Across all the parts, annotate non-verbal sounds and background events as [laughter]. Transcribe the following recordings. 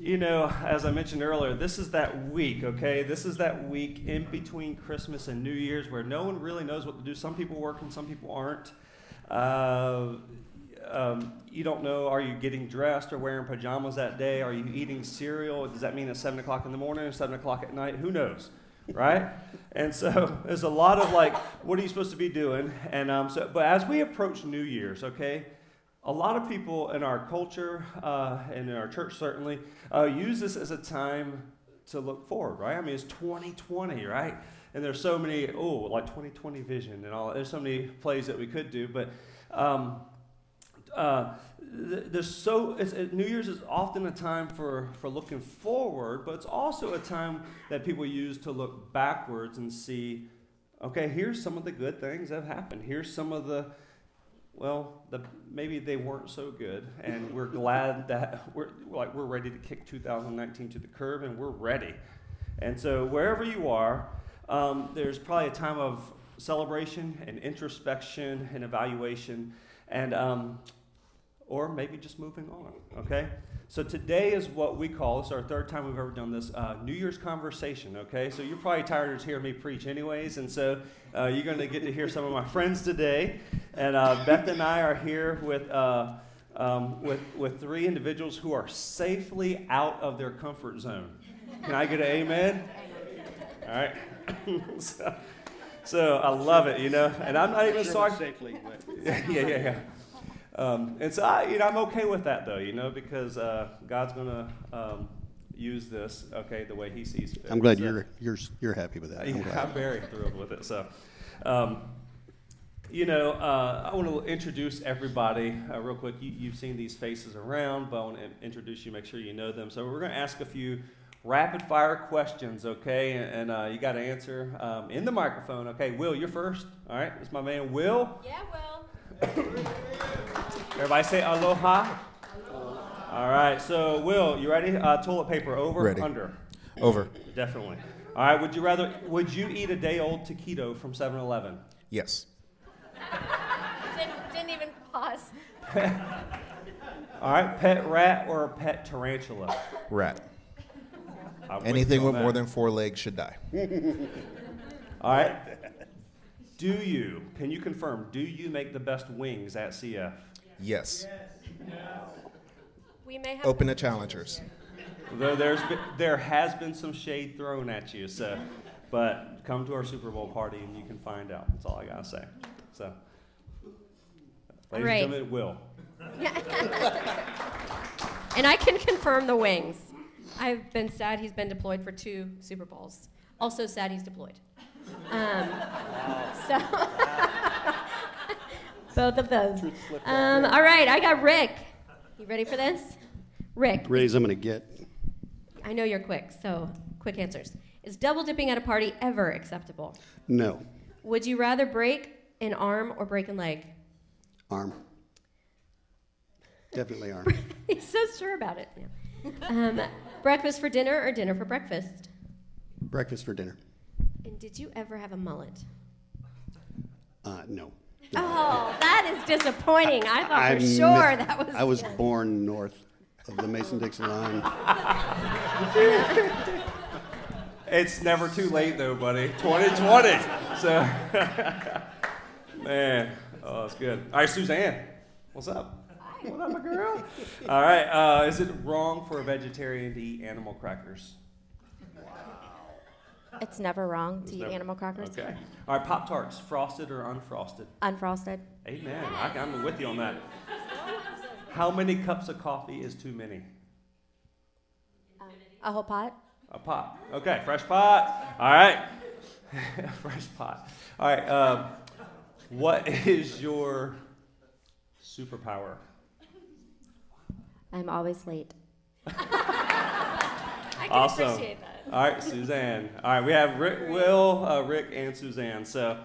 you know, as I mentioned earlier, this is that week, okay? This is that week in between Christmas and New Year's where no one really knows what to do. Some people work and some people aren't. Uh, um, you don't know are you getting dressed or wearing pajamas that day? Are you eating cereal? Does that mean it's 7 o'clock in the morning or 7 o'clock at night? Who knows? right? And so [laughs] there's a lot of like, what are you supposed to be doing? And um, so, but as we approach New Year's, okay, a lot of people in our culture uh, and in our church certainly uh, use this as a time to look forward, right? I mean, it's 2020, right? And there's so many, oh, like 2020 vision and all. There's so many plays that we could do, but um, uh, there's so it, New Year's is often a time for for looking forward, but it's also a time that people use to look backwards and see, okay, here's some of the good things that have happened. Here's some of the well, the, maybe they weren't so good, and we're glad that we're like we're ready to kick 2019 to the curb, and we're ready. And so wherever you are, um, there's probably a time of celebration and introspection and evaluation, and um, or maybe just moving on. Okay. So today is what we call, it's our third time we've ever done this, uh, New Year's conversation, okay? So you're probably tired of hearing me preach anyways, and so uh, you're going to get to hear some of my friends today. And uh, Beth and I are here with, uh, um, with, with three individuals who are safely out of their comfort zone. Can I get an amen? All right. [laughs] so, so, I love it, you know, and I'm not even sorry. Safely, [laughs] yeah, yeah, yeah. Um, and so I, you know, I'm okay with that though, you know, because uh, God's going to um, use this, okay, the way He sees fit. I'm glad so, you're you're you're happy with that. I'm, [laughs] yeah, I'm very thrilled with it. So, um, you know, uh, I want to introduce everybody uh, real quick. You, have seen these faces around, but I want to introduce you, make sure you know them. So we're going to ask a few rapid fire questions, okay? And, and uh, you got to answer um, in the microphone, okay? Will, you're first. All right, it's my man Will. Yeah, Will. Everybody say aloha. All right, so Will, you ready? Uh, toilet paper over, ready. under? Over. Definitely. All right, would you rather, would you eat a day old taquito from 7 Eleven? Yes. Didn't, didn't even pause. [laughs] All right, pet rat or a pet tarantula? Rat. I'm Anything with that. more than four legs should die. [laughs] All right. Do you, can you confirm, do you make the best wings at CF? Yes. We may have Open to challengers. Though there's been, there has been some shade thrown at you, so, but come to our Super Bowl party and you can find out. That's all I gotta say. So, ladies right. and gentlemen, Will. [laughs] and I can confirm the wings. I've been sad he's been deployed for two Super Bowls. Also sad he's deployed. Um, so [laughs] both of those. Um, all right, I got Rick. You ready for this? Rick. Raise I'm gonna get. I know you're quick, so quick answers. Is double dipping at a party ever acceptable? No. Would you rather break an arm or break a leg? Arm. Definitely arm. [laughs] He's so sure about it. Yeah. Um, breakfast for dinner or dinner for breakfast? Breakfast for dinner. And did you ever have a mullet? Uh, no. Oh, that is disappointing. I thought I for sure that was. I was [laughs] born north of the Mason-Dixon line. it's never too late though, buddy. 2020. So, [laughs] man, oh, that's good. All right, Suzanne, what's up? What up, my girl? [laughs] All right, uh, is it wrong for a vegetarian to eat animal crackers? Wow. It's never wrong to It's eat never- animal crackers. Okay. All right, Pop Tarts, frosted or unfrosted? Unfrosted. Amen. I, I'm with you on that. How many cups of coffee is too many? A whole pot. A pot. Okay, fresh pot. All right. [laughs] fresh pot. All right. Um, what is your superpower? I'm always late. I can Awesome. appreciate that. All right, Suzanne. All right, we have Rick, Will, uh, Rick, and Suzanne. So,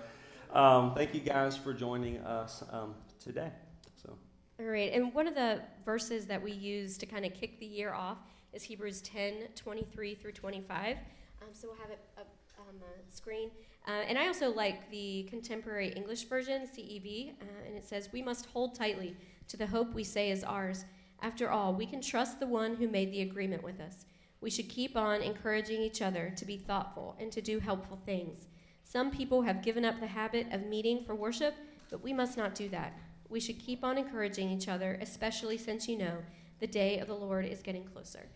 um, thank you guys for joining us um, today. So, All right, and one of the verses that we use to kind of kick the year off is Hebrews 10 23 through 25. Um, so we'll have it up on the screen. Uh, and I also like the contemporary English version, CEV, uh, and it says, We must hold tightly to the hope we say is ours After all, we can trust the one who made the agreement with us. We should keep on encouraging each other to be thoughtful and to do helpful things. Some people have given up the habit of meeting for worship, but we must not do that. We should keep on encouraging each other, especially since you know the day of the Lord is getting closer.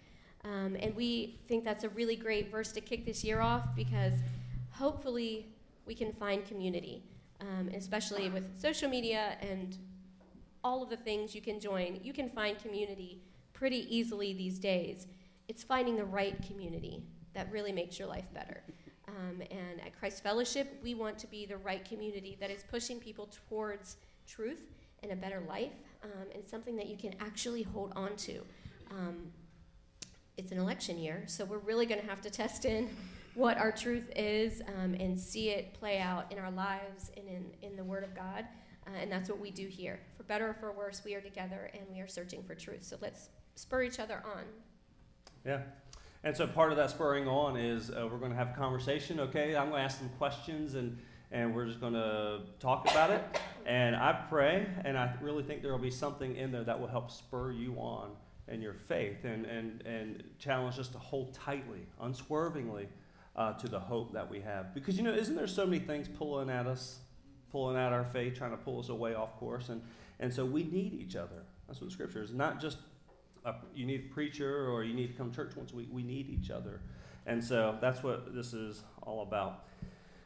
Um, and we think that's a really great verse to kick this year off because hopefully we can find community, um, especially with social media and all of the things you can join. You can find community pretty easily these days. It's finding the right community that really makes your life better. Um, and at Christ Fellowship, we want to be the right community that is pushing people towards truth and a better life um, and something that you can actually hold on to. Um, it's an election year, so we're really going to have to test in what our truth is um, and see it play out in our lives and in, in the Word of God. Uh, and that's what we do here. For better or for worse, we are together and we are searching for truth. So let's spur each other on. Yeah. And so part of that spurring on is uh, we're going to have a conversation, okay? I'm going to ask some questions and, and we're just going to talk about it. And I pray, and I really think there will be something in there that will help spur you on in your faith and, and, and challenge us to hold tightly, unswervingly uh, to the hope that we have. Because, you know, isn't there so many things pulling at us, pulling at our faith, trying to pull us away off course? And, and so we need each other. That's what the scripture is. Not just a, you need a preacher or you need to come to church once a week. We need each other. And so that's what this is all about.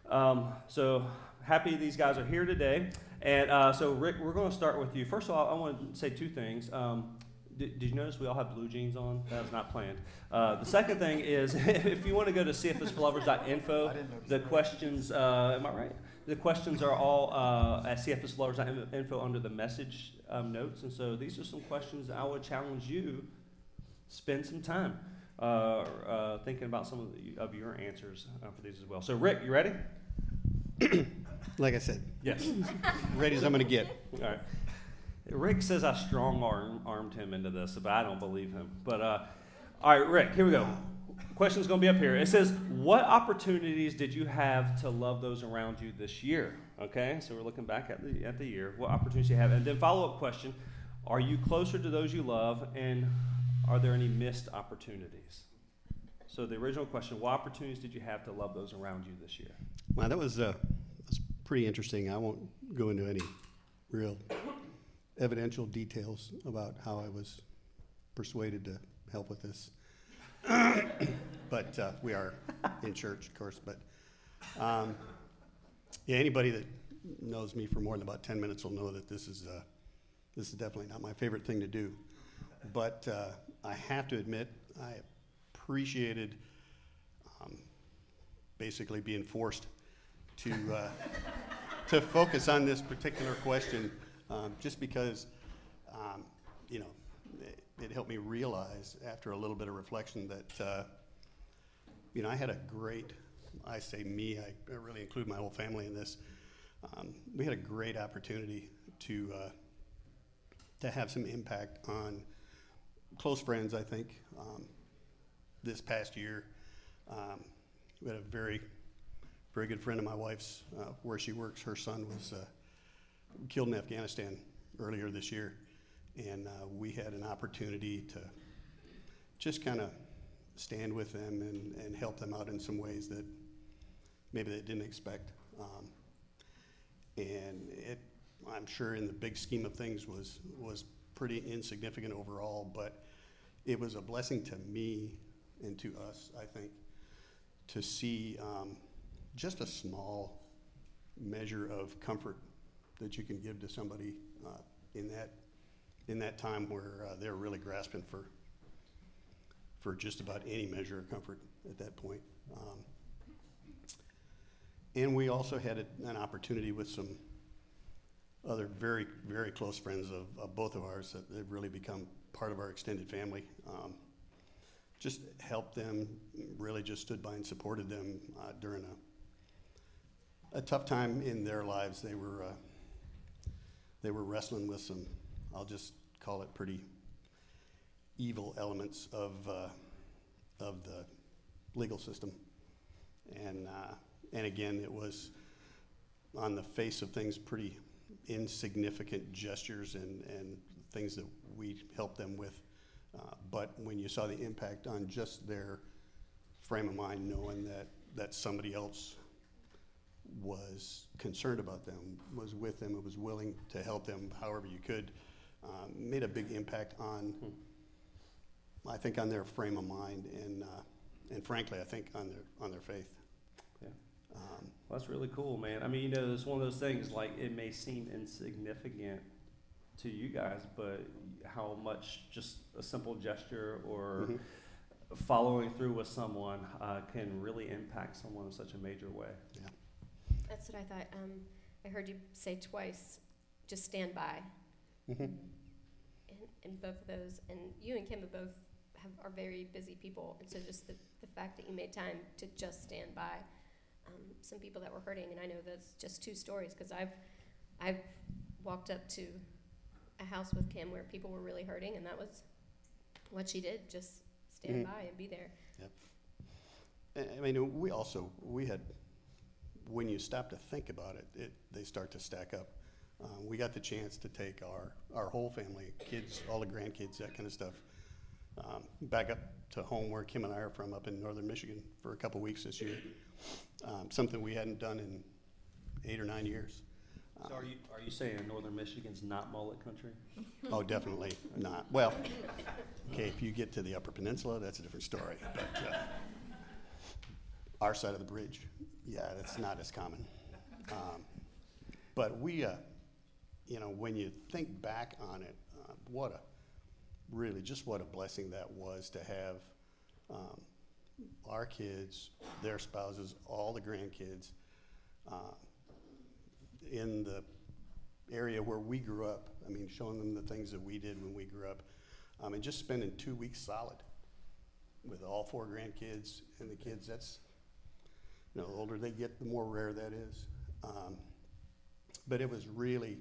Um, so happy these guys are here today. And uh, so, Rick, we're going to start with you. First of all, I want to say two things. Um, did, did, you notice we all have blue jeans on? That was not planned. Uh, the second thing is [laughs] if you want to go to cfslovers.info, the questions, uh, am I right? The questions are all uh, at cfslovers.info under the message um, notes. And so these are some questions I would challenge you spend some time uh, uh, thinking about some of, the, of your answers uh, for these as well. So, Rick, you ready? [coughs] like I said, Yes. ready as I'm going to get. All right. Rick says I strong arm, armed him into this, but I don't believe him. But uh, all right, Rick, here we go. Question's going to be up here. It says, "What opportunities did you have to love those around you this year?" Okay, so we're looking back at the at the year. What opportunities you have, and then follow up question: Are you closer to those you love, and are there any missed opportunities? So the original question: What opportunities did you have to love those around you this year? Wow, that was uh, was pretty interesting. I won't go into any real evidential details about how I was persuaded to help with this. [coughs] but uh, we are in church, of course. But um, yeah, anybody that knows me for more than about ten minutes will know that this is uh, this is definitely not my favorite thing to do. But uh, I have to admit, I appreciated um, basically being forced to uh, [laughs] to focus on this particular question um, just because, um, you know, it, it, helped me realize after a little bit of reflection that, uh, you know, I had a great, I say me, I, really include my whole family in this. Um, we had a great opportunity to uh, to have some impact on close friends. I think um, this past year, um, we had a very very good friend of my wife's, uh, where she works. Her son was uh, killed in Afghanistan earlier this year, and uh, we had an opportunity to just kind of stand with them and, and help them out in some ways that maybe they didn't expect. Um, and it, I'm sure, in the big scheme of things, was was pretty insignificant overall, but it was a blessing to me and to us, I think, to see um, just a small measure of comfort that you can give to somebody uh, in that in that time where uh, they're really grasping for for just about any measure of comfort at that point. Um, and we also had a, an opportunity with some other very very close friends of, of, both of ours that they've really become part of our extended family. Um, just helped them, really just stood by and supported them uh, during a, a tough time in their lives. They were uh, they were wrestling with some, I'll just call it pretty evil elements of, uh, of the legal system. And, uh, and again, it was on the face of things pretty insignificant gestures and, and things that we helped them with. Uh, but when you saw the impact on just their frame of mind, knowing that, that somebody else was concerned about them, was with them, was willing to help them however you could, um, made a big impact on, I think, on their frame of mind, and uh, and frankly, I think on their on their faith. Yeah. Um, Well, that's really cool, man. I mean, you know, it's one of those things like it may seem insignificant to you guys, but how much just a simple gesture or mhm. following through with someone uh, can really impact someone in such a major way. That's what I thought. Um, I heard you say twice, just stand by. Mhm. in, in both of those. And you and Kim have both have, are very busy people, and so just the, the fact that you made time to just stand by um, some people that were hurting, and I know that's just two stories because I've I've walked up to a house with Kim where people were really hurting, and that was what she did, just stand Mhm. by and be there. I I mean, we also, we had, when you stop to think about it, it, they start to stack up. Um, we got the chance to take our, our whole family, kids, all the grandkids, that kind of stuff, um, back up to home where Kim and I are from, up in northern Michigan, for a couple weeks this year. Um, something we hadn't done in eight or nine years. So are you are you saying Northern Michigan's not mullet country? Oh, definitely not. Well, okay, if you get to the Upper Peninsula, that's a different story. But uh, our side of the bridge, yeah, that's not as common. Um, but we, uh, you know, when you think back on it, uh, what a really just what a blessing that was to have um, our kids, their spouses, all the grandkids uh, in the area where we grew up. I mean, showing them the things that we did when we grew up, um, and just spending two weeks solid with all four grandkids and the kids. That's you know, the older they get, the more rare that is. Um, but it was really,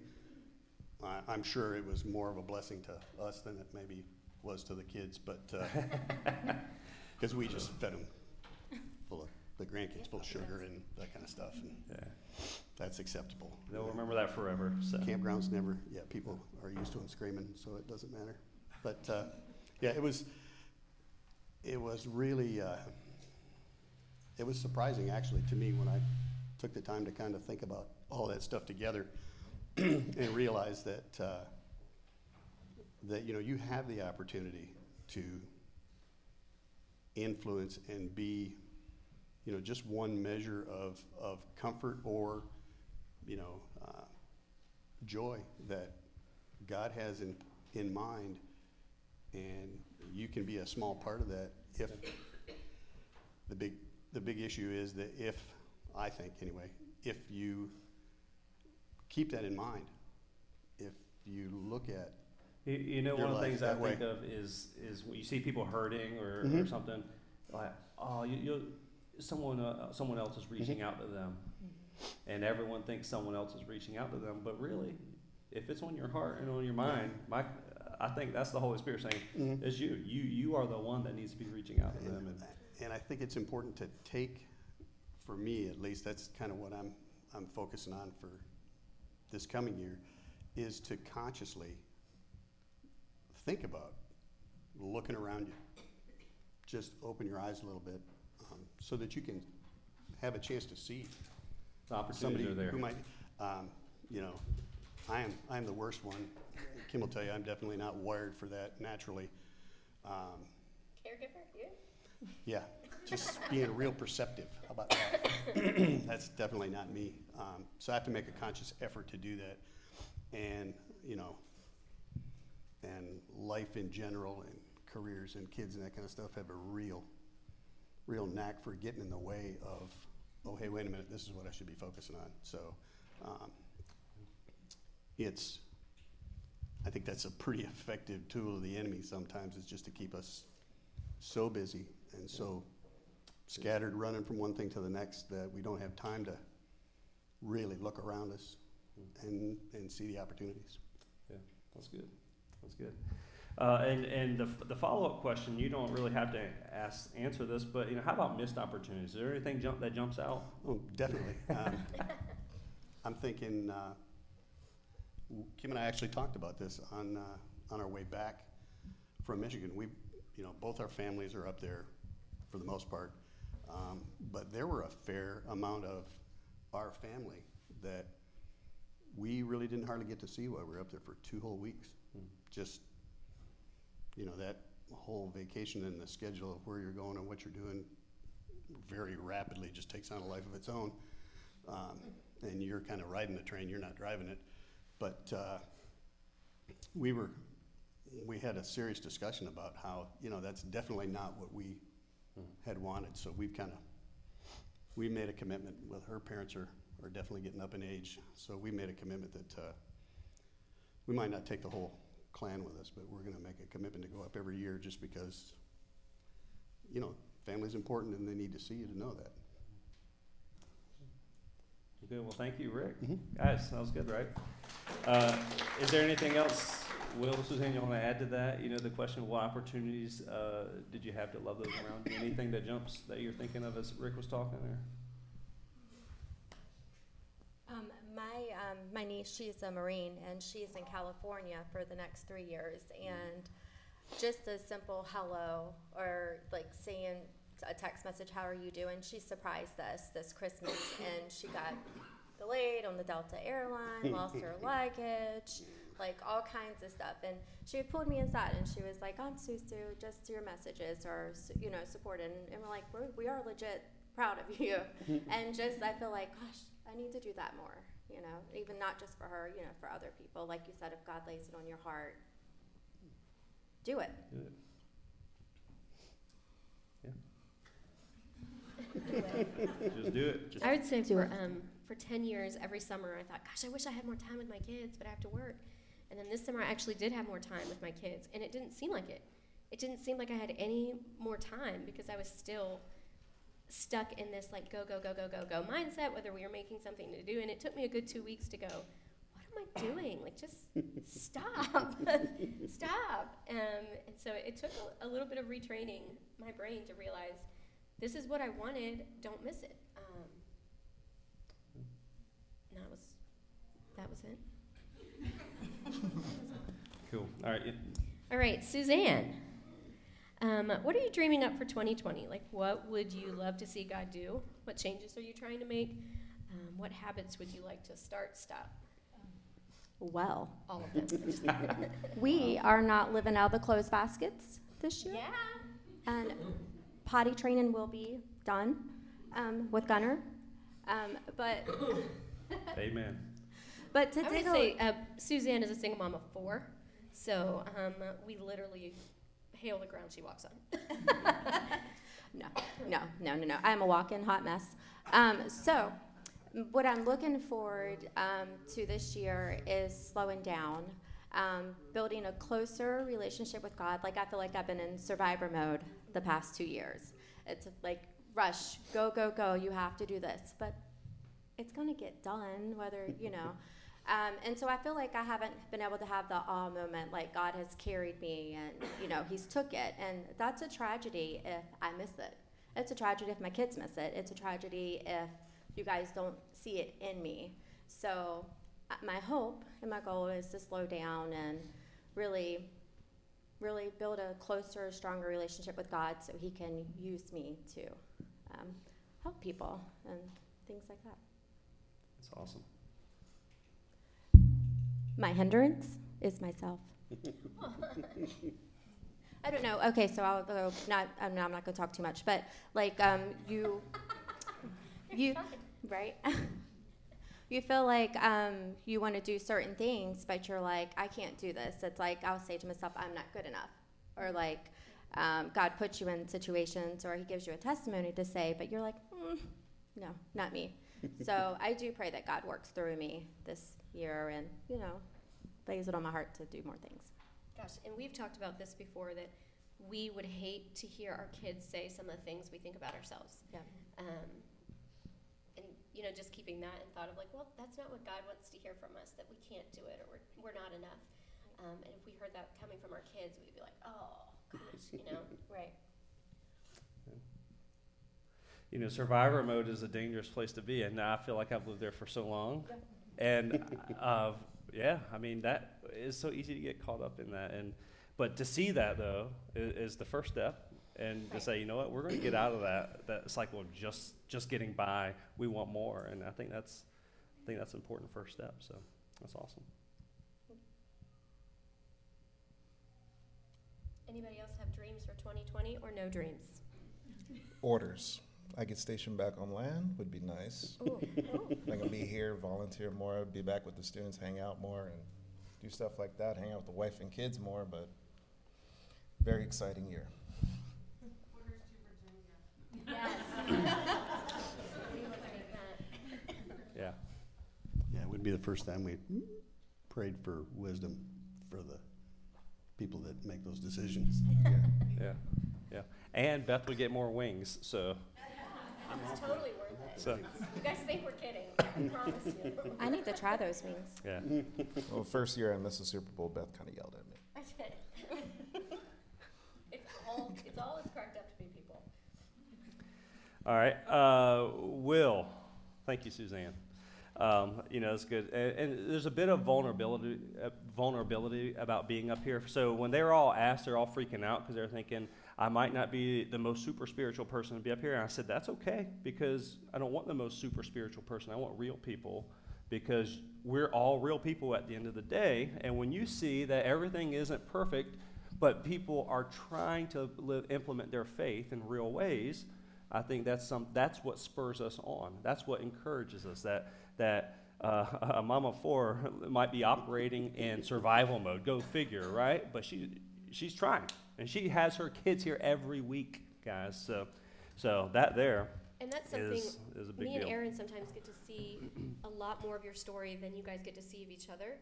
I, I'm sure it was more of a blessing to us than it maybe was to the kids, but [laughs] because we just fed them full of the grandkids full of sugar and that kind of stuff, and Yeah, that's acceptable. they'll remember that forever. So. Campgrounds never, yeah, people are used to them screaming, so it doesn't matter. But, uh, yeah, it was, it was really, uh, it was surprising actually to me when I took the time to kind of think about all that stuff together [clears throat] and realize that, uh, that, you know, you have the opportunity to influence and be, you know, just one measure of, of comfort or, you know, uh, joy that God has in, in mind, and you can be a small part of that if the big, the big issue is that if, I think anyway, if you keep that in mind, if you look at, You, you know, Your one of the life things I that think way. of is is when you see people hurting or, or Mhm. something, like oh, you, you someone uh, someone else is reaching Mm-hmm. out to them, and everyone thinks someone else is reaching out to them, but really, if it's on your heart and on your mind, my I think that's the Holy Spirit saying, Mhm. "It's you. You you are the one that needs to be reaching out to them." and, and I think it's important to take, for me at least, that's kind of what I'm, I'm focusing on for this coming year, is to consciously think about looking around you. Just open your eyes a little bit um, so that you can have a chance to see the opportunities somebody are there. who might, um, you know, I am, I am the worst one. Kim will tell you, I'm definitely not wired for that naturally. Um, Caregiver, you? Yeah, just being real perceptive. How about that? [clears throat] That's definitely not me. Um, so I have to make a conscious effort to do that. And, you know, and life in general and careers and kids and that kind of stuff have a real, real knack for getting in the way of, oh, hey, wait a minute, this is what I should be focusing on. So um, it's, I think that's a pretty effective tool of the enemy sometimes, is just to keep us so busy and so scattered, running from one thing to the next, that we don't have time to really look around us and, and see the opportunities. Yeah, that's good. That's good. Uh, and and the, the follow up question, you don't really have to ask answer this, but you know, how about missed opportunities? Is there anything jump that jumps out? Oh, definitely. Um, I'm thinking, uh, Kim and I actually talked about this on, uh, on our way back from Michigan. We, you know, both our families are up there for the most part. Um, but there were a fair amount of our family that we really didn't hardly get to see while we were up there for two whole weeks. Just, you know, that whole vacation and the schedule of where you're going and what you're doing very rapidly just takes on a life of its own. Um, and you're kind of riding the train, you're not driving it. But uh, we were, we had a serious discussion about how, you know, that's definitely not what we had wanted. So we've kind of, we made a commitment. Well, her parents are, are definitely getting up in age. So we made a commitment that uh, we might not take the whole clan with us, but we're going to make a commitment to go up every year just because, you know, family's important and they need to see you to know that. Good. Well, thank you, Rick. Mhm. Guys, that was good, right? Uh, is there anything else, Will, Suzanne, you want to add to that? You know, the question of what opportunities uh, did you have to love those around you? Anything that jumps that you're thinking of as Rick was talking there? Um, my, um, my niece, she's a Marine and she's in California for the next three years. And just a simple hello or like saying a text message, how are you doing? She surprised us this Christmas and she got [coughs] delayed on the Delta airline, lost her [laughs] luggage, like all kinds of stuff. And she pulled me inside and she was like, I'm Susu, just your messages are, you know, supported. And, and we're like, we're, we are legit proud of you. [laughs] and just, I feel like, gosh, I need to do that more, you know, even not just for her, you know, for other people. Like you said, if God lays it on your heart, do it. Do it. Yeah. Just do it. Just I would say Do for it. um, for ten years, every summer, I thought, gosh, I wish I had more time with my kids, but I have to work. And then this summer, I actually did have more time with my kids, and it didn't seem like it. It didn't seem like I had any more time because I was still stuck in this like go go go go go go mindset. Whether we were making something to do, and it took me a good two weeks to go. What am I doing? Like, just [laughs] stop, [laughs] stop. Um, and so it took a, a little bit of retraining my brain to realize this is what I wanted. Don't miss it. Um, and that was that was it. [laughs] cool. All right. it- All right, Suzanne. Um, what are you dreaming up for 2020? Like, what would you love to see God do? What changes are you trying to make? Um, what habits would you like to start, stop? Well, All of them. [laughs] We are not living out of the clothes baskets this year. yeah. And potty training will be done um, with Gunner. Um, but Amen. But to I would say uh, Suzanne is a single mom of four, so um, we literally hail the ground she walks on. [laughs] No, no, no, no, no. I'm a walk-in hot mess. Um, so, what I'm looking forward um, to this year is slowing down, um, building a closer relationship with God. Like I feel like I've been in survivor mode the past two years. It's like rush, go, go, go. You have to do this, but it's gonna get done, whether you know. Um, and so I feel like I haven't been able to have the awe moment, like God has carried me and, you know, He's took it. And that's a tragedy if I miss it. It's a tragedy if my kids miss it. It's a tragedy if you guys don't see it in me. So uh, my hope and my goal is to slow down and really, really build a closer, stronger relationship with God so He can use me to um, help people and things like that. That's awesome. My hindrance is myself. [laughs] I don't know. Okay, so I'll go. Not. I'm not, I'm not going to talk too much, but like um, you, [laughs] you, right? [laughs] you feel like um, you want to do certain things, but you're like, I can't do this. It's like I'll say to myself, I'm not good enough, or like um, God puts you in situations, or He gives you a testimony to say, but you're like, mm, no, not me. so I do pray that God works through me this year, and you know, lays it on my heart to do more things. Gosh, and we've talked about this before that we would hate to hear our kids say some of the things we think about ourselves. Yeah. Um, and you know, just keeping that in thought of like, well, that's not what God wants to hear from us. That we can't do it or we're, we're not enough. Um, and if we heard that coming from our kids, we'd be like, oh gosh, you know. [laughs] Right. You know, survivor mode is a dangerous place to be, and now I feel like I've lived there for so long. And uh, yeah, I mean that is so easy to get caught up in that, and but to see that though is, is the first step, and to say, you know what, we're going to get out of that that cycle of just just getting by. We want more, and I think that's I think that's an important first step. So that's awesome. Anybody else have dreams for 2020 or no dreams? Orders. I get stationed back on land would be nice. Ooh, ooh. I can be here, volunteer more, be back with the students, hang out more, and do stuff like that. Hang out with the wife and kids more, but very exciting year. Yes. We will take. Yeah, Yeah, it would be the first time we prayed for wisdom for the people that make those decisions. Yeah. yeah, yeah. And Beth would get more wings. So It's totally worth it. so You guys think we're kidding? I promise you. I need to try those wings. yeah. Well, first year I missed the Super Bowl, Beth kind of yelled at me. I did. it's all it's all it's cracked up to be, people. All right, uh, Will. Thank you, Suzanne. Um, you know, it's good. And, and there's a bit of vulnerability, uh, vulnerability about being up here. So when they're all asked, they're all freaking out because they're thinking, I might not be the most super spiritual person to be up here. And I said, that's okay because I don't want the most super spiritual person. I want real people because we're all real people at the end of the day. And when you see that everything isn't perfect, but people are trying to live, implement their faith in real ways, I think that's some that's what spurs us on. That's what encourages us. That that uh, [laughs] a mama four might be operating in survival mode. Go figure, right? But she she's trying, and she has her kids here every week, guys. So so that there And that's something is is a big me and deal. Aaron sometimes get to see a lot more of your story than you guys get to see of each other.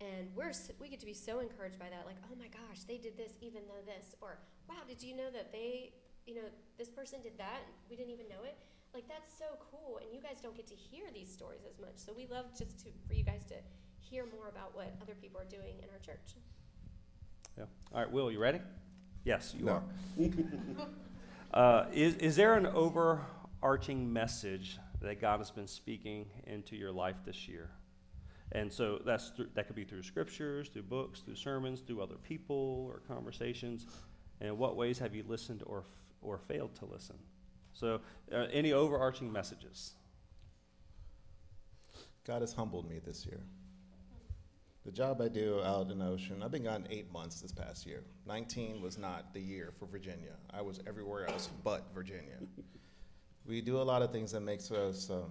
And we're we get to be so encouraged by that, like, oh my gosh, they did this even though this, or wow, did you know that they, you know, this person did that? and We didn't even know it. Like that's so cool, and you guys don't get to hear these stories as much. So we love just to for you guys to hear more about what other people are doing in our church. Yeah. All right, Will, you ready? Yes, you No. are. [laughs] uh, is, is there an overarching message that God has been speaking into your life this year? And so that's through, that could be through scriptures, through books, through sermons, through other people or conversations. And in what ways have you listened or, f- or failed to listen? So, uh, any overarching messages? God has humbled me this year. The job I do out in the ocean, I've been gone eight months this past year. 19 was not the year for Virginia. I was everywhere else but Virginia. [laughs] We do a lot of things that makes us um,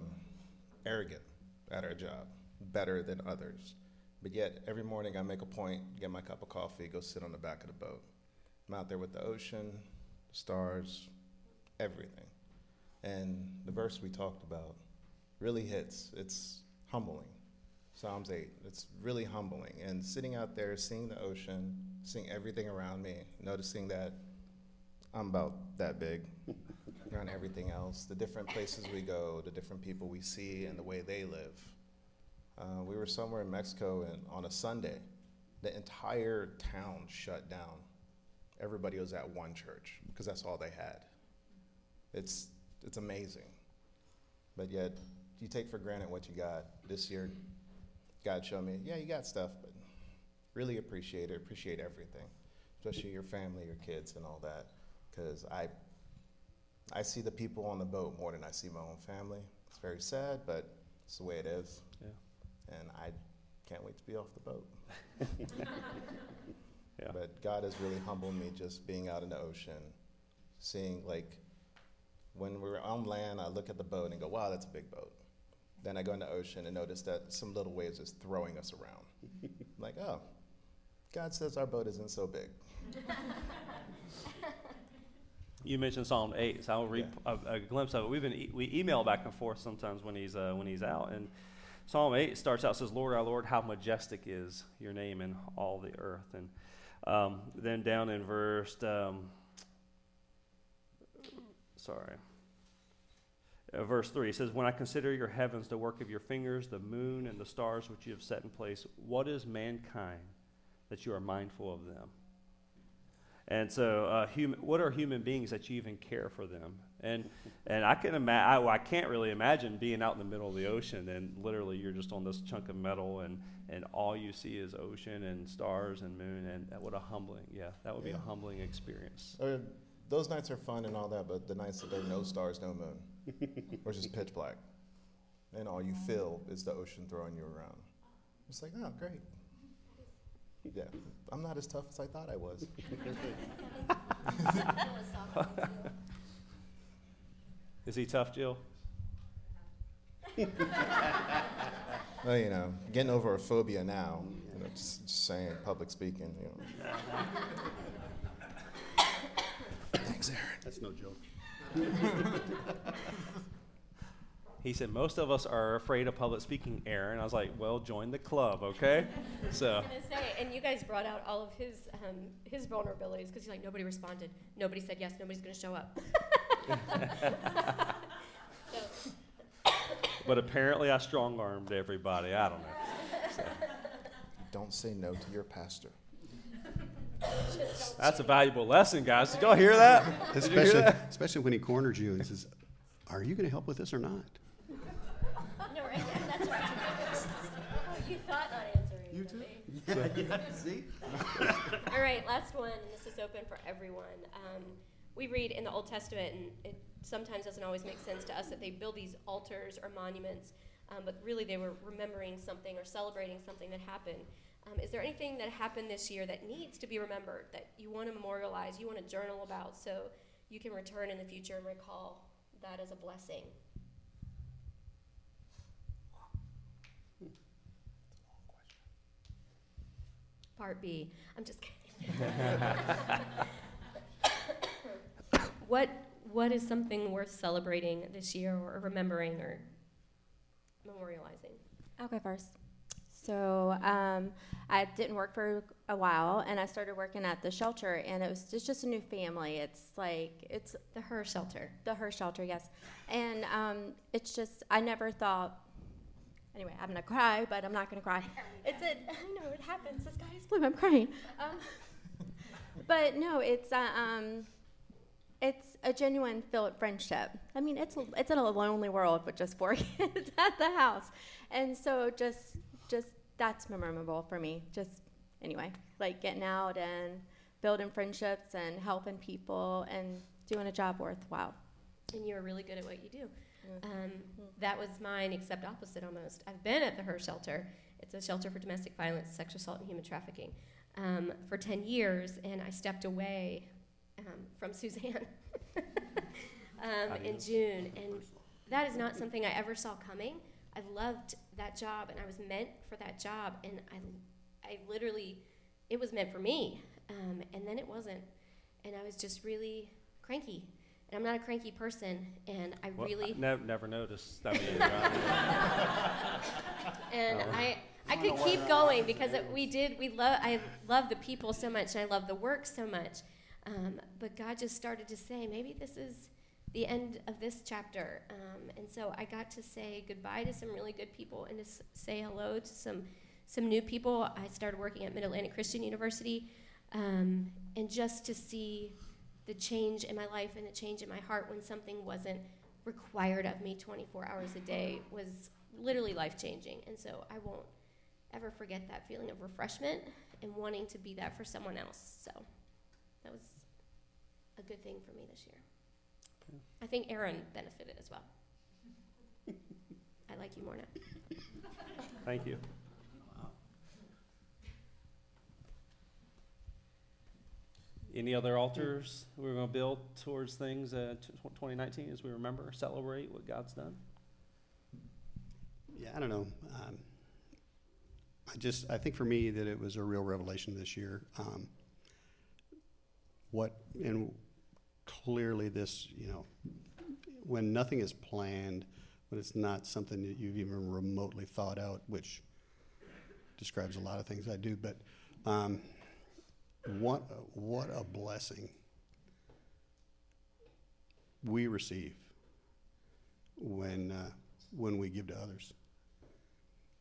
arrogant at our job, better than others. But yet, every morning I make a point, get my cup of coffee, go sit on the back of the boat. I'm out there with the ocean, the stars, everything. And the verse we talked about really hits. It's humbling. Psalms 8. It's really humbling. And sitting out there, seeing the ocean, seeing everything around me, noticing that I'm about that big [laughs] around everything else, the different places we go, the different people we see, and the way they live. Uh, we were somewhere in Mexico and on a Sunday. The entire town shut down. Everybody was at one church because that's all they had. It's, it's amazing. But yet, you take for granted what you got. This year, God showed me, yeah, you got stuff, but really appreciate it, appreciate everything, especially your family, your kids, and all that. Because I, I see the people on the boat more than I see my own family. It's very sad, but it's the way it is. Yeah. And I can't wait to be off the boat. [laughs] Yeah. But God has really humbled me just being out in the ocean, seeing like when we're on land, I look at the boat and go, wow, that's a big boat. Then I go in the ocean and notice that some little waves is throwing us around. I'm [laughs] like, oh, God says our boat isn't so big. [laughs] You mentioned Psalm eight, so I'll read a, a glimpse of it. We've been e- we email back and forth sometimes when he's uh, when he's out, and Psalm eight starts out says, "Lord, our Lord, how majestic is your name in all the earth." And um, then down in verse, um, sorry, uh, verse three it says, "When I consider your heavens, the work of your fingers, the moon and the stars which you have set in place, what is mankind that you are mindful of them?" And so, uh, what are human beings that you even care for them? And and I can imagine, I, well, I can't really imagine being out in the middle of the ocean and literally you're just on this chunk of metal and and all you see is ocean and stars and moon and that, what a humbling, yeah, that would be a humbling experience. Or, those nights are fun and all that, but the nights that there are no stars, no moon, or just pitch black, and all you feel is the ocean throwing you around. It's like, oh, great. Yeah, I'm not as tough as I thought I was. [laughs] Is he tough, Jill? [laughs] Well, you know, getting over a phobia now. You know, just, just saying, public speaking. You know. Thanks, Aaron. That's no joke. [laughs] He said, Most of us are afraid of public speaking, Aaron. I was like, Well, join the club, okay? So, [laughs] I was gonna say, and you guys brought out all of his um, his vulnerabilities because he's like nobody responded, nobody said yes, nobody's gonna show up. so, [laughs] but apparently I strong armed everybody. I don't know. Don't say no to your pastor. That's a valuable lesson, guys. Did y'all hear that? Did you hear Especially, that? Especially when he corners you and says, Are you going to help with this or not? no, right? That's right. Oh, you thought on answering. You too. [laughs] Yeah. See? All right, last one, and this is open for everyone. Um, we read in the Old Testament, and it sometimes doesn't always make sense to us that they build these altars or monuments, um, but really they were remembering something or celebrating something that happened. Um, is there anything that happened this year that needs to be remembered, that you want to memorialize, you want to journal about, so you can return in the future and recall that as a blessing? Part B. I'm just kidding. [laughs] what what is something worth celebrating this year or remembering or memorializing? I'll go first. So um, I didn't work for a while, and I started working at the shelter, and it was just, just a new family. It's like it's The Her Shelter. the her shelter, yes, and um, it's just I never thought. Anyway, I'm gonna cry, but I'm not gonna cry. [laughs] It's a I know it happens. The sky is blue. I'm crying. Um, [laughs] but no, it's uh, um, it's a genuine feel friendship. I mean, it's a, it's in a lonely world with just four kids [laughs] at the house, and so just just that's memorable for me. Just anyway, like getting out and building friendships and helping people and doing a job worthwhile. And you are really good at what you do. Um, that was mine, except opposite almost. I've been at the Her Shelter. It's a shelter for domestic violence, sexual assault, and human trafficking um, for 10 years, and I stepped away um, from Suzanne [laughs] um, in June. And that is not something I ever saw coming. I loved that job, and I was meant for that job, and I, I literally, it was meant for me, um, and then it wasn't. And I was just really cranky. And I'm not a cranky person, and I Well, really I nev- never noticed. I mean, uh, and Oh. I I could keep going because it, we did we love I love the people so much and I love the work so much, um, but God just started to say maybe this is the end of this chapter, um, and so I got to say goodbye to some really good people and to s- say hello to some some new people. I started working at Mid Atlantic Christian University, um, and just to see the change in my life and the change in my heart when something wasn't required of me 24 hours a day was literally life changing. And so I won't ever forget that feeling of refreshment and wanting to be that for someone else. So that was a good thing for me this year. I think Aaron benefited as well. [laughs] I like you more now. thank you. Any other altars we're going to build towards things uh, t- 2019 as we remember, celebrate what God's done? Yeah, I don't know. Um, I just, I think for me that it was a real revelation this year. Um, what, and clearly this, you know, when nothing is planned, when it's not something that you've even remotely thought out, which describes a lot of things I do, but um, what, what a blessing we receive when, uh, when we give to others.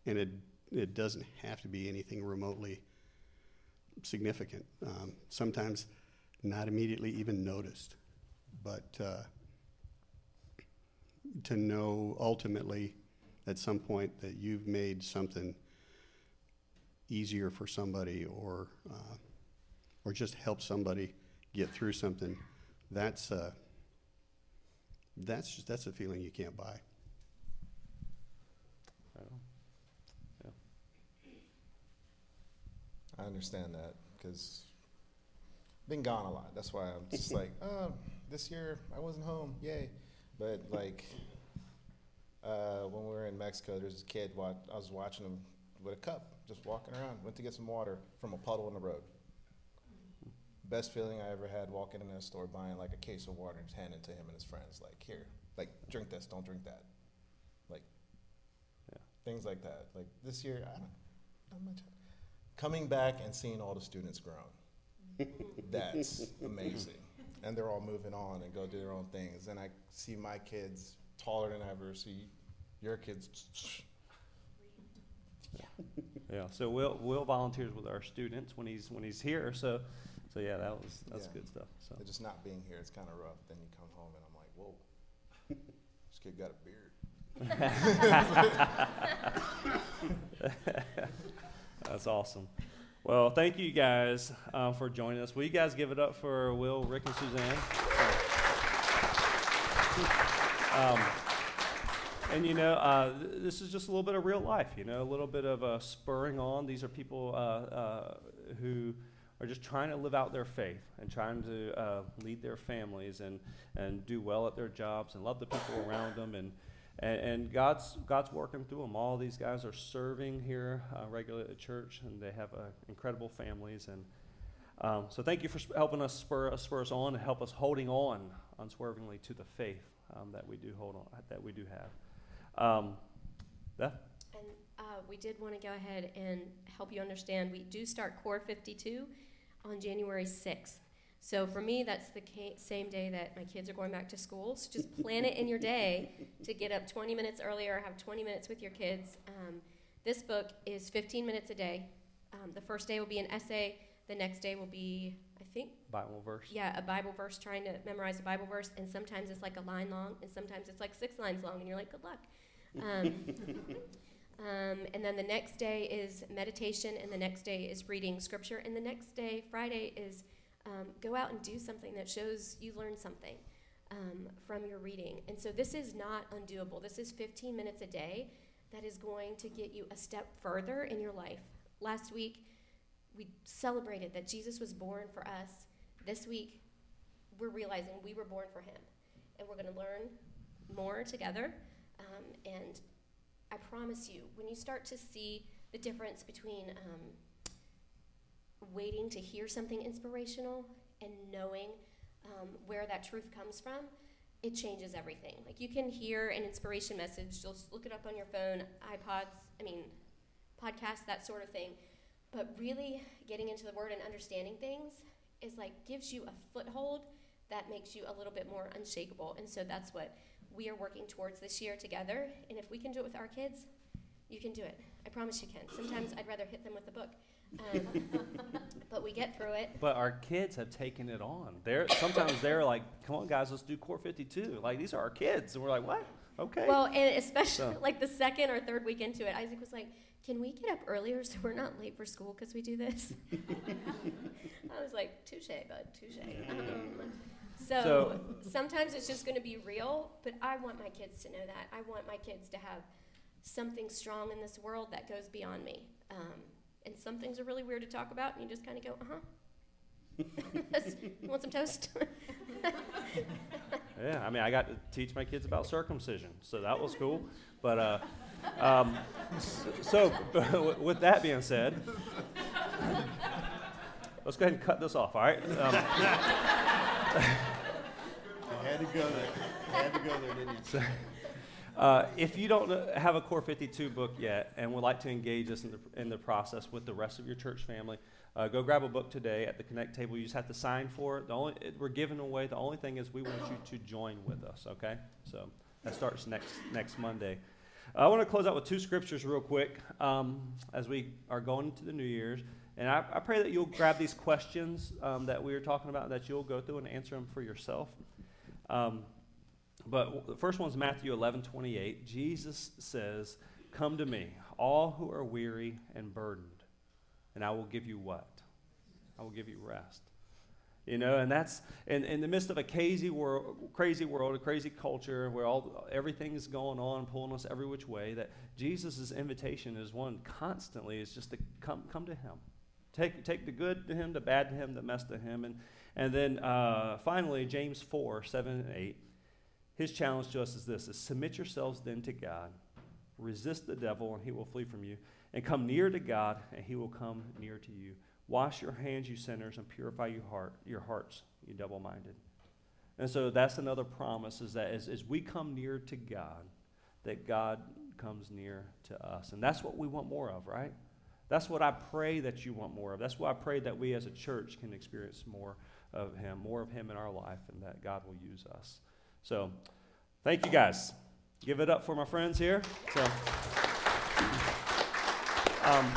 And it, it doesn't have to be anything remotely significant. Um, sometimes not immediately even noticed. But uh, to know ultimately at some point that you've made something easier for somebody or, uh, or just help somebody get through something, that's, uh, that's, just, that's a feeling you can't buy. I understand that because been gone a lot. That's why I'm just [laughs] like, oh, this year I wasn't home, yay. But like, uh, when we were in Mexico, there's a kid. I was watching him with a cup, just walking around. Went to get some water from a puddle in the road. Best feeling I ever had walking in a store buying like a case of water and just handing it to him and his friends. Like, here, like drink this, don't drink that. Like, Yeah. things like that. Like this year, I don't, not much. Coming back and seeing all the students grown, that's [laughs] amazing. And they're all moving on and go do their own things. And I see my kids taller than I ever. See your kids. Yeah. [laughs] yeah. So Will Will volunteers with our students when he's when he's here. So so yeah, that was that's Yeah. good stuff. So Just not being here, it's kind of rough. Then you come home and I'm like, whoa, this kid got a beard. [laughs] that's awesome. Well, thank you guys uh, for joining us. Will you guys give it up for Will, Rick, and Suzanne? Um, and you know, uh, th- this is just a little bit of real life. You know, a little bit of uh, spurring on. These are people uh, uh, who are just trying to live out their faith and trying to uh, lead their families and and do well at their jobs and love the people around them and. And, and God's God's working through them. All these guys are serving here uh, regularly at church, and they have uh, incredible families. And um, so, thank you for sp- helping us spur us spur us on and help us holding on unswervingly to the faith um, that we do hold on that we do have. Um, Beth? And uh, we did want to go ahead and help you understand. We do start Core 52 on January 6th. So for me, that's the ca- same day that my kids are going back to school. So just plan it in your day to get up 20 minutes earlier, have 20 minutes with your kids. Um, this book is 15 minutes a day. Um, the first day will be an essay. The next day will be, I think, Bible verse. yeah, a Bible verse, trying to memorize a Bible verse, and sometimes it's like a line long, and sometimes it's like six lines long, and you're like, good luck. Um, [laughs] um, and then the next day is meditation, and the next day is reading scripture, and the next day, Friday, is um, go out and do something that shows you learned something um, from your reading. And so this is not undoable. This is 15 minutes a day that is going to get you a step further in your life. Last week, we celebrated that Jesus was born for us. This week, we're realizing we were born for him. And we're going to learn more together. Um, and I promise you, when you start to see the difference between um, waiting to hear something inspirational and knowing um, where that truth comes from, it changes everything. Like you can hear an inspiration message, you'll just look it up on your phone, iPods, I mean, podcasts, that sort of thing. But really getting into the word and understanding things is like gives you a foothold that makes you a little bit more unshakable. And so that's what we are working towards this year together. And if we can do it with our kids, you can do it. I promise you can. Sometimes I'd rather hit them with the book. Um, [laughs] but we get through it. But our kids have taken it on. They're sometimes they're like, "Come on, guys, let's do Core 52." Like these are our kids, and we're like, "What? Okay." Well, and especially So- like the second or third week into it, Isaac was like, "Can we get up earlier so we're not late for school because we do this?" [laughs] I was like, "Touche, bud, touche." Um, [laughs] so, So- sometimes it's just going to be real, but I want my kids to know that. I want my kids to have something strong in this world that goes beyond me. Um, and some things are really weird to talk about, and you just kind of go, [laughs] "Uh huh." you want some toast? [laughs] Yeah, I mean, I got to teach my kids about circumcision, so that was cool. But uh, um, s- so, [laughs] with that being said, let's go ahead and cut this off. All right. Um, I had to go there. I had to go there, didn't you? Uh, if you don't have a Core 52 book yet and would like to engage us in the, in the process with the rest of your church family, uh, go grab a book today at the Connect table. You just have to sign for it. The only, it, we're giving away. The only thing is we want you to join with us. Okay, so that starts next next Monday. I want to close out with two scriptures real quick um, as we are going into the New Year's. And I, I pray that you'll grab these questions um, that we were talking about, that you'll go through and answer them for yourself. Um, but the first one's Matthew 11 28. Jesus says, Come to me, all who are weary and burdened, and I will give you what? I will give you rest. You know, and that's in, in the midst of a crazy world, crazy world, a crazy culture where all everything's going on, pulling us every which way. That Jesus' invitation is one constantly is just to come come to Him, take take the good to Him, the bad to Him, the mess to Him, and and then uh, finally James four seven and eight. His challenge to us is this: is submit yourselves then to God, resist the devil, and he will flee from you, and come near to God, and he will come near to you. Wash your hands, you sinners, and purify your heart, your hearts, you double-minded. And so that's another promise: is that as, as we come near to God, that God comes near to us, and that's what we want more of, right? That's what I pray that you want more of. That's why I pray that we as a church can experience more of Him, more of Him in our life, and that God will use us. So, thank you guys. Give it up for my friends here. So, um,